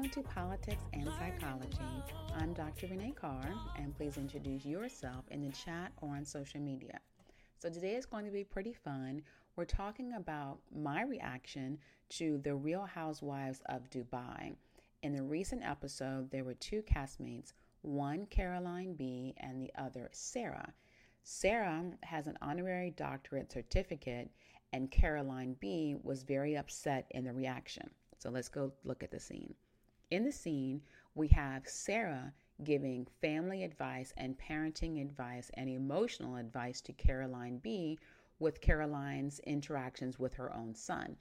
Welcome to Politics and Psychology. I'm Dr. Renee Carr, and please introduce yourself in the chat or on social media. So, today is going to be pretty fun. We're talking about my reaction to the Real Housewives of Dubai. In the recent episode, there were two castmates, one Caroline B and the other Sara. Sara has an honorary doctorate certificate, and Caroline B was very upset in the reaction. So let's go look at the scene. In the scene, we have Sara giving family advice and parenting advice and emotional advice to Caroline B with Caroline's interactions with her own son.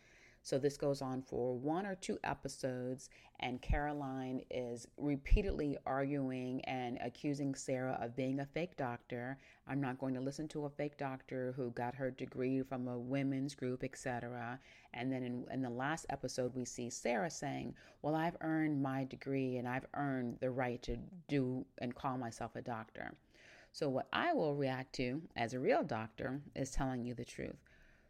So this goes on for one or two episodes, and Caroline is repeatedly arguing and accusing Sara of being a fake doctor. I'm not going to listen to a fake doctor who got her degree from a women's group, etc. And then in, in the last episode, we see Sara saying, Well, I've earned my degree and I've earned the right to do and call myself a doctor. So, what I will react to as a real doctor is telling you the truth.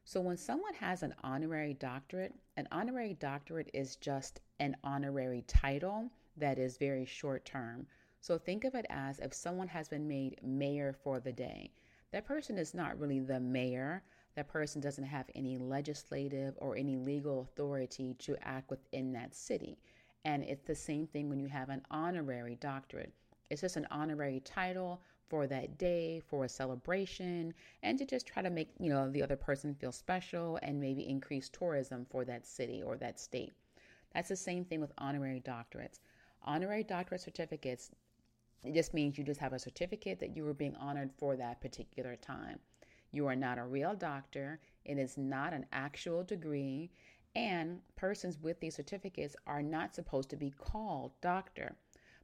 So, when someone has an honorary doctorate, an honorary doctorate is just an honorary title that is very short term. So, think of it as if someone has been made mayor for the day. That person is not really the mayor. That person doesn't have any legislative or any legal authority to act within that city. And it's the same thing when you have an honorary doctorate. It's just an honorary title for that day, for a celebration, and to just try to make, you know, the other person feel special and maybe increase tourism for that city or that state. That's the same thing with honorary doctorates. Honorary doctorate certificates, it just means you just have a certificate that you were being honored for that particular time. You are not a real doctor. It is not an actual degree. And persons with these certificates are not supposed to be called doctor.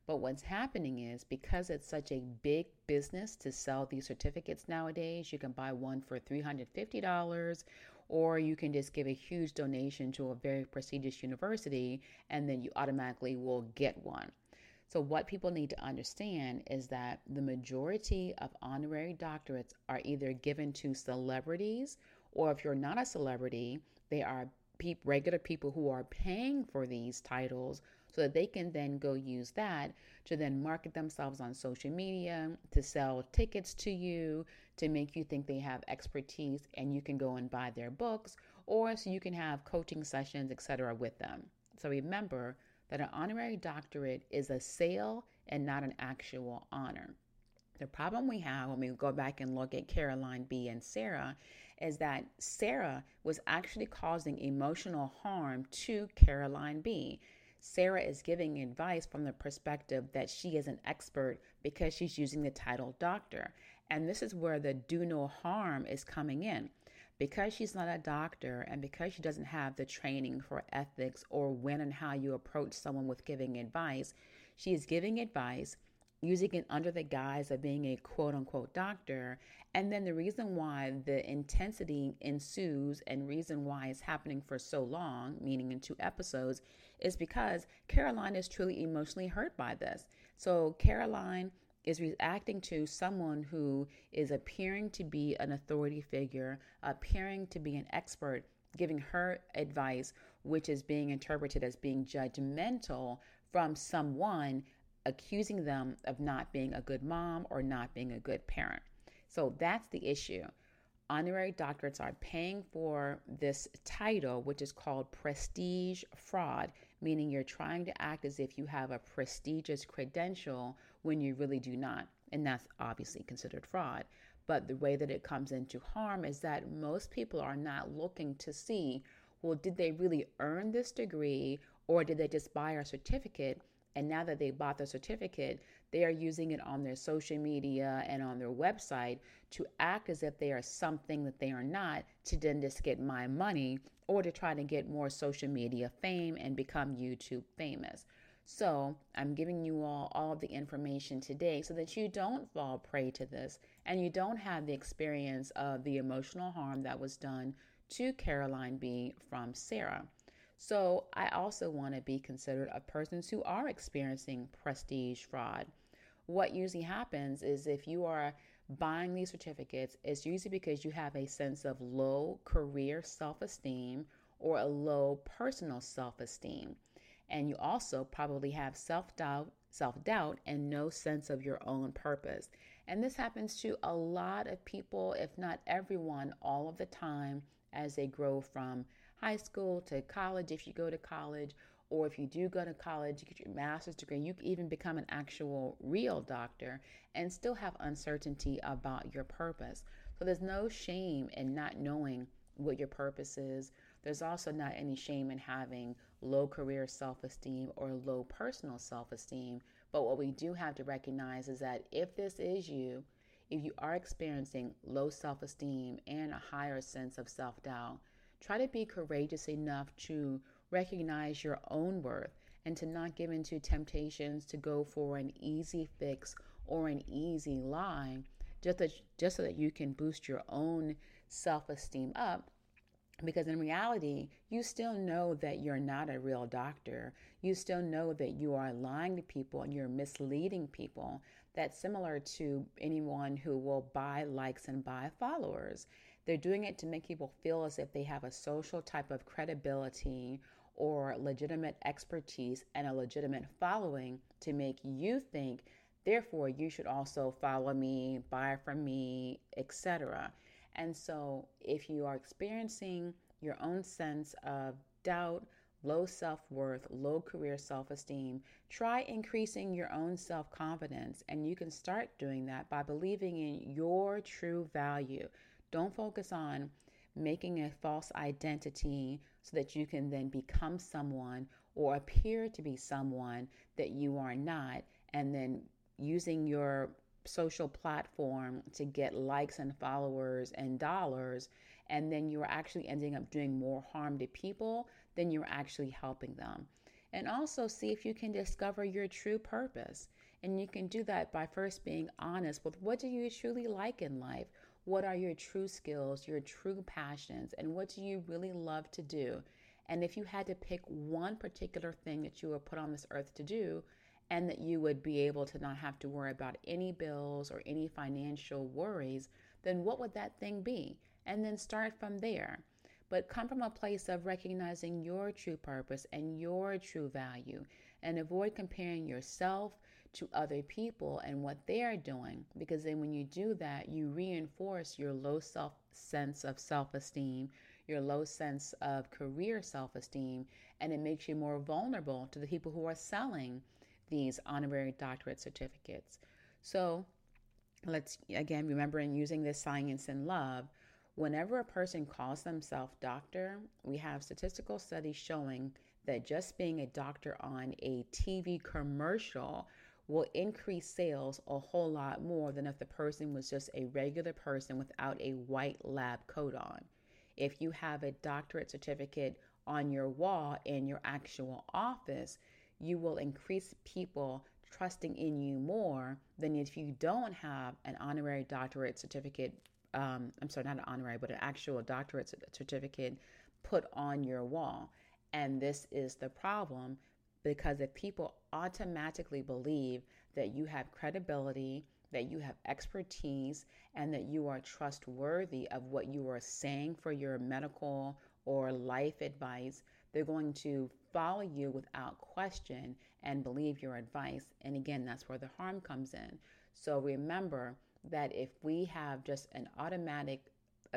But what's happening is because it's such a big business to sell these certificates nowadays, you can buy one for $350 or you can just give a huge donation to a very prestigious university and then you automatically will get one. So, what people need to understand is that the majority of honorary doctorates are either given to celebrities, or if you're not a celebrity, they are regular people who are paying for these titles so that they can then go use that to then market themselves on social media, to sell tickets to you, to make you think they have expertise and you can go and buy their books, or so you can have coaching sessions, etc., with them. So remember that an honorary doctorate is a sale and not an actual honor. The problem we have when we go back and look at Caroline B and Sara is that Sara was actually causing emotional harm to Caroline B. Sara is giving advice from the perspective that she is an expert because she's using the title doctor. And this is where the do no harm is coming in. Because she's not a doctor and because she doesn't have the training for ethics or when and how you approach someone with giving advice, she is giving advice using it under the guise of being a quote unquote doctor. And then the reason why the intensity ensues and reason why it's happening for so long, meaning in two episodes, is because Caroline is truly emotionally hurt by this. So Caroline is reacting to someone who is appearing to be an authority figure, appearing to be an expert, giving her advice, which is being interpreted as being judgmental from someone accusing them of not being a good mom or not being a good parent. So that's the issue. Honorary doctorates are paying for this title, which is called prestige fraud, meaning you're trying to act as if you have a prestigious credential when you really do not. And that's obviously considered fraud. But the way that it comes into harm is that most people are not looking to see well, did they really earn this degree or did they just buy a certificate and now that they bought the certificate, they are using it on their social media and on their website to act as if they are something that they are not to then just get my money or to try to get more social media fame and become YouTube famous. So, I'm giving you all all of the information today so that you don't fall prey to this and you don't have the experience of the emotional harm that was done to Caroline B from Sara. So I also want to be considered of persons who are experiencing prestige fraud. What usually happens is if you are buying these certificates, it's usually because you have a sense of low career self esteem or a low personal self esteem. And you also probably have self doubt, self doubt, and no sense of your own purpose. And this happens to a lot of people, if not everyone, all of the time as they grow from high school to college, if you go to college, or if you do go to college, you get your master's degree, you can even become an actual real doctor and still have uncertainty about your purpose. So there's no shame in not knowing what your purpose is. There's also not any shame in having low career self esteem or low personal self esteem. But what we do have to recognize is that if this is you, if you are experiencing low self esteem and a higher sense of self doubt, try to be courageous enough to recognize your own worth and to not give into temptations to go for an easy fix or an easy lie just, just so that you can boost your own self esteem up because in reality, you still know that you're not a real doctor. You still know that you are lying to people and you're misleading people. That's similar to anyone who will buy likes and buy followers. They're doing it to make people feel as if they have a social type of credibility or legitimate expertise and a legitimate following to make you think, therefore, you should also follow me, buy from me, etc. And so, if you are experiencing your own sense of doubt, low self worth, low career self esteem, try increasing your own self confidence. And you can start doing that by believing in your true value. Don't focus on making a false identity so that you can then become someone or appear to be someone that you are not, and then using your social platform to get likes and followers and dollars, and then you're actually ending up doing more harm to people than you're actually helping them. And also see if you can discover your true purpose. And you can do that by first being honest with what do you truly like in life? What are your true skills, your true passions, and what do you really love to do? And if you had to pick one particular thing that you were put on this earth to do, and that you would be able to not have to worry about any bills or any financial worries, then what would that thing be? And then start from there. But come from a place of recognizing your true purpose and your true value and avoid comparing yourself to other people and what they are doing because then when you do that you reinforce your low self sense of self-esteem your low sense of career self-esteem and it makes you more vulnerable to the people who are selling these honorary doctorate certificates. So let's again remembering using this science and love. Whenever a person calls themselves doctor, we have statistical studies showing that just being a doctor on a TV commercial will increase sales a whole lot more than if the person was just a regular person without a white lab coat on. If you have a doctorate certificate on your wall in your actual office, you will increase people trusting in you more than if you don't have an honorary doctorate certificate. Um, I'm sorry, not an honorary, but an actual doctorate certificate put on your wall. And this is the problem because if people automatically believe that you have credibility, that you have expertise, and that you are trustworthy of what you are saying for your medical or life advice, they're going to follow you without question and believe your advice. And again, that's where the harm comes in. So remember that if we have just an automatic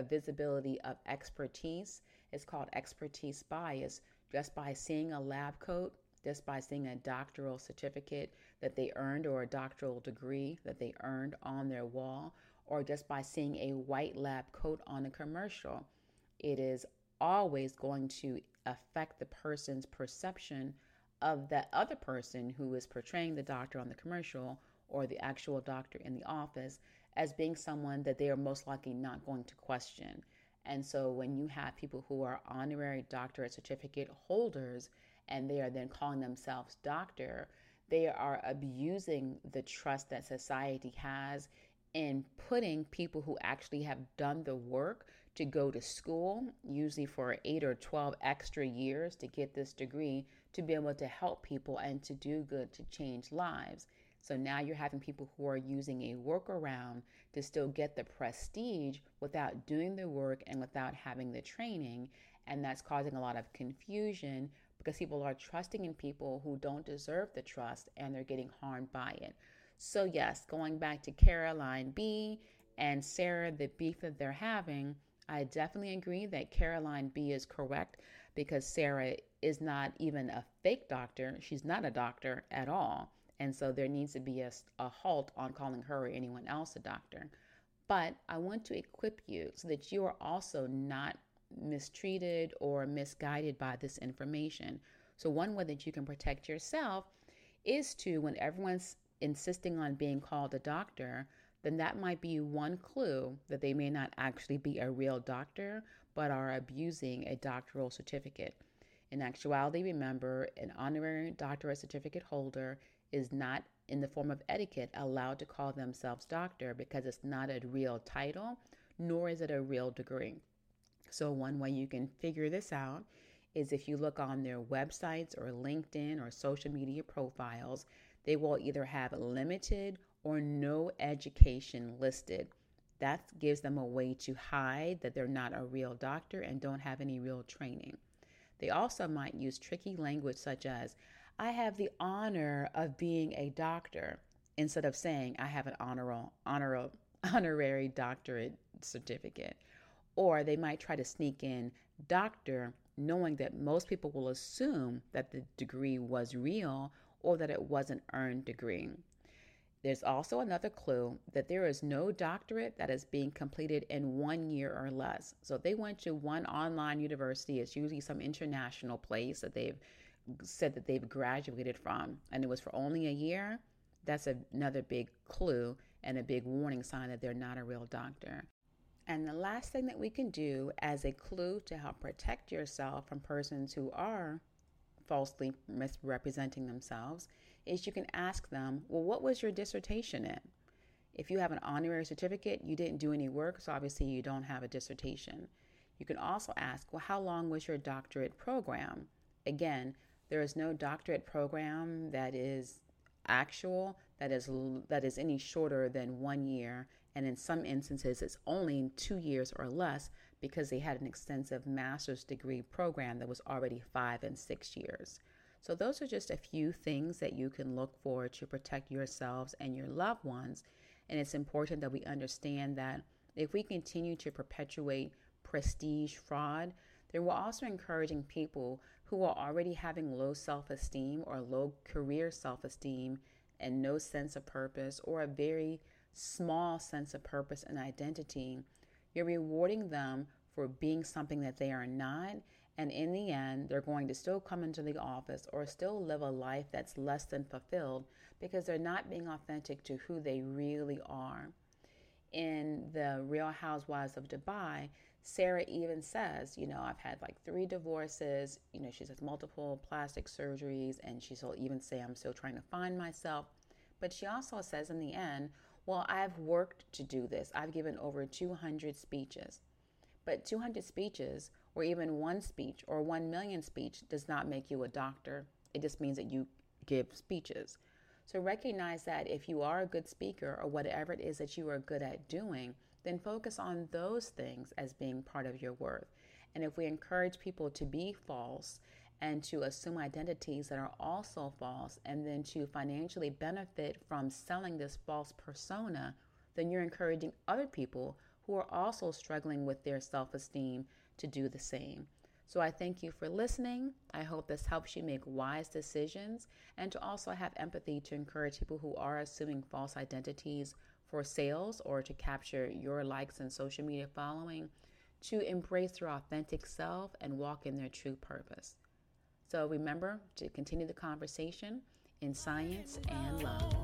visibility of expertise, it's called expertise bias, just by seeing a lab coat, just by seeing a doctoral certificate that they earned or a doctoral degree that they earned on their wall, or just by seeing a white lab coat on a commercial. It is always going to affect the person's perception of that other person who is portraying the doctor on the commercial or the actual doctor in the office as being someone that they are most likely not going to question. And so when you have people who are honorary doctorate certificate holders and they are then calling themselves doctor, they are abusing the trust that society has in putting people who actually have done the work to go to school, usually for eight or 12 extra years to get this degree, to be able to help people and to do good to change lives. So now you're having people who are using a workaround to still get the prestige without doing the work and without having the training. And that's causing a lot of confusion, because people are trusting in people who don't deserve the trust and they're getting harmed by it. So, yes, going back to Caroline B and Sara, the beef that they're having, I definitely agree that Caroline B is correct because Sara is not even a fake doctor. She's not a doctor at all. And so there needs to be a, a halt on calling her or anyone else a doctor. But I want to equip you so that you are also not mistreated or misguided by this information. So, one way that you can protect yourself is to, when everyone's insisting on being called a doctor, then that might be one clue that they may not actually be a real doctor, but are abusing a doctoral certificate. In actuality, remember, an honorary doctorate certificate holder is not, in the form of etiquette, allowed to call themselves doctor because it's not a real title, nor is it a real degree. So, one way you can figure this out is if you look on their websites or LinkedIn or social media profiles, they will either have limited or no education listed. That gives them a way to hide that they're not a real doctor and don't have any real training. They also might use tricky language such as, I have the honor of being a doctor, instead of saying, I have an honorable, honorable, honorary doctorate certificate. Or they might try to sneak in doctor, knowing that most people will assume that the degree was real or that it was an earned degree. There's also another clue that there is no doctorate that is being completed in one year or less. So if they went to one online university, it's usually some international place that they've said that they've graduated from, and it was for only a year. That's another big clue and a big warning sign that they're not a real doctor. And the last thing that we can do as a clue to help protect yourself from persons who are falsely misrepresenting themselves is you can ask them, Well, what was your dissertation in? If you have an honorary certificate, you didn't do any work, so obviously you don't have a dissertation. You can also ask, Well, how long was your doctorate program? Again, there is no doctorate program that is actual that is that is any shorter than 1 year and in some instances it's only 2 years or less because they had an extensive master's degree program that was already 5 and 6 years. So those are just a few things that you can look for to protect yourselves and your loved ones and it's important that we understand that if we continue to perpetuate prestige fraud, then we're also encouraging people who are already having low self esteem or low career self esteem and no sense of purpose or a very small sense of purpose and identity, you're rewarding them for being something that they are not. And in the end, they're going to still come into the office or still live a life that's less than fulfilled because they're not being authentic to who they really are. In the Real Housewives of Dubai, Sara even says, you know, I've had like three divorces, you know, she's had multiple plastic surgeries, and she'll even say, I'm still trying to find myself. But she also says in the end, well, I've worked to do this. I've given over 200 speeches. But 200 speeches, or even one speech, or 1 million speech, does not make you a doctor. It just means that you give speeches. So recognize that if you are a good speaker or whatever it is that you are good at doing, then focus on those things as being part of your worth. And if we encourage people to be false and to assume identities that are also false and then to financially benefit from selling this false persona, then you're encouraging other people who are also struggling with their self esteem to do the same. So I thank you for listening. I hope this helps you make wise decisions and to also have empathy to encourage people who are assuming false identities for sales or to capture your likes and social media following to embrace their authentic self and walk in their true purpose. So remember to continue the conversation in science and love.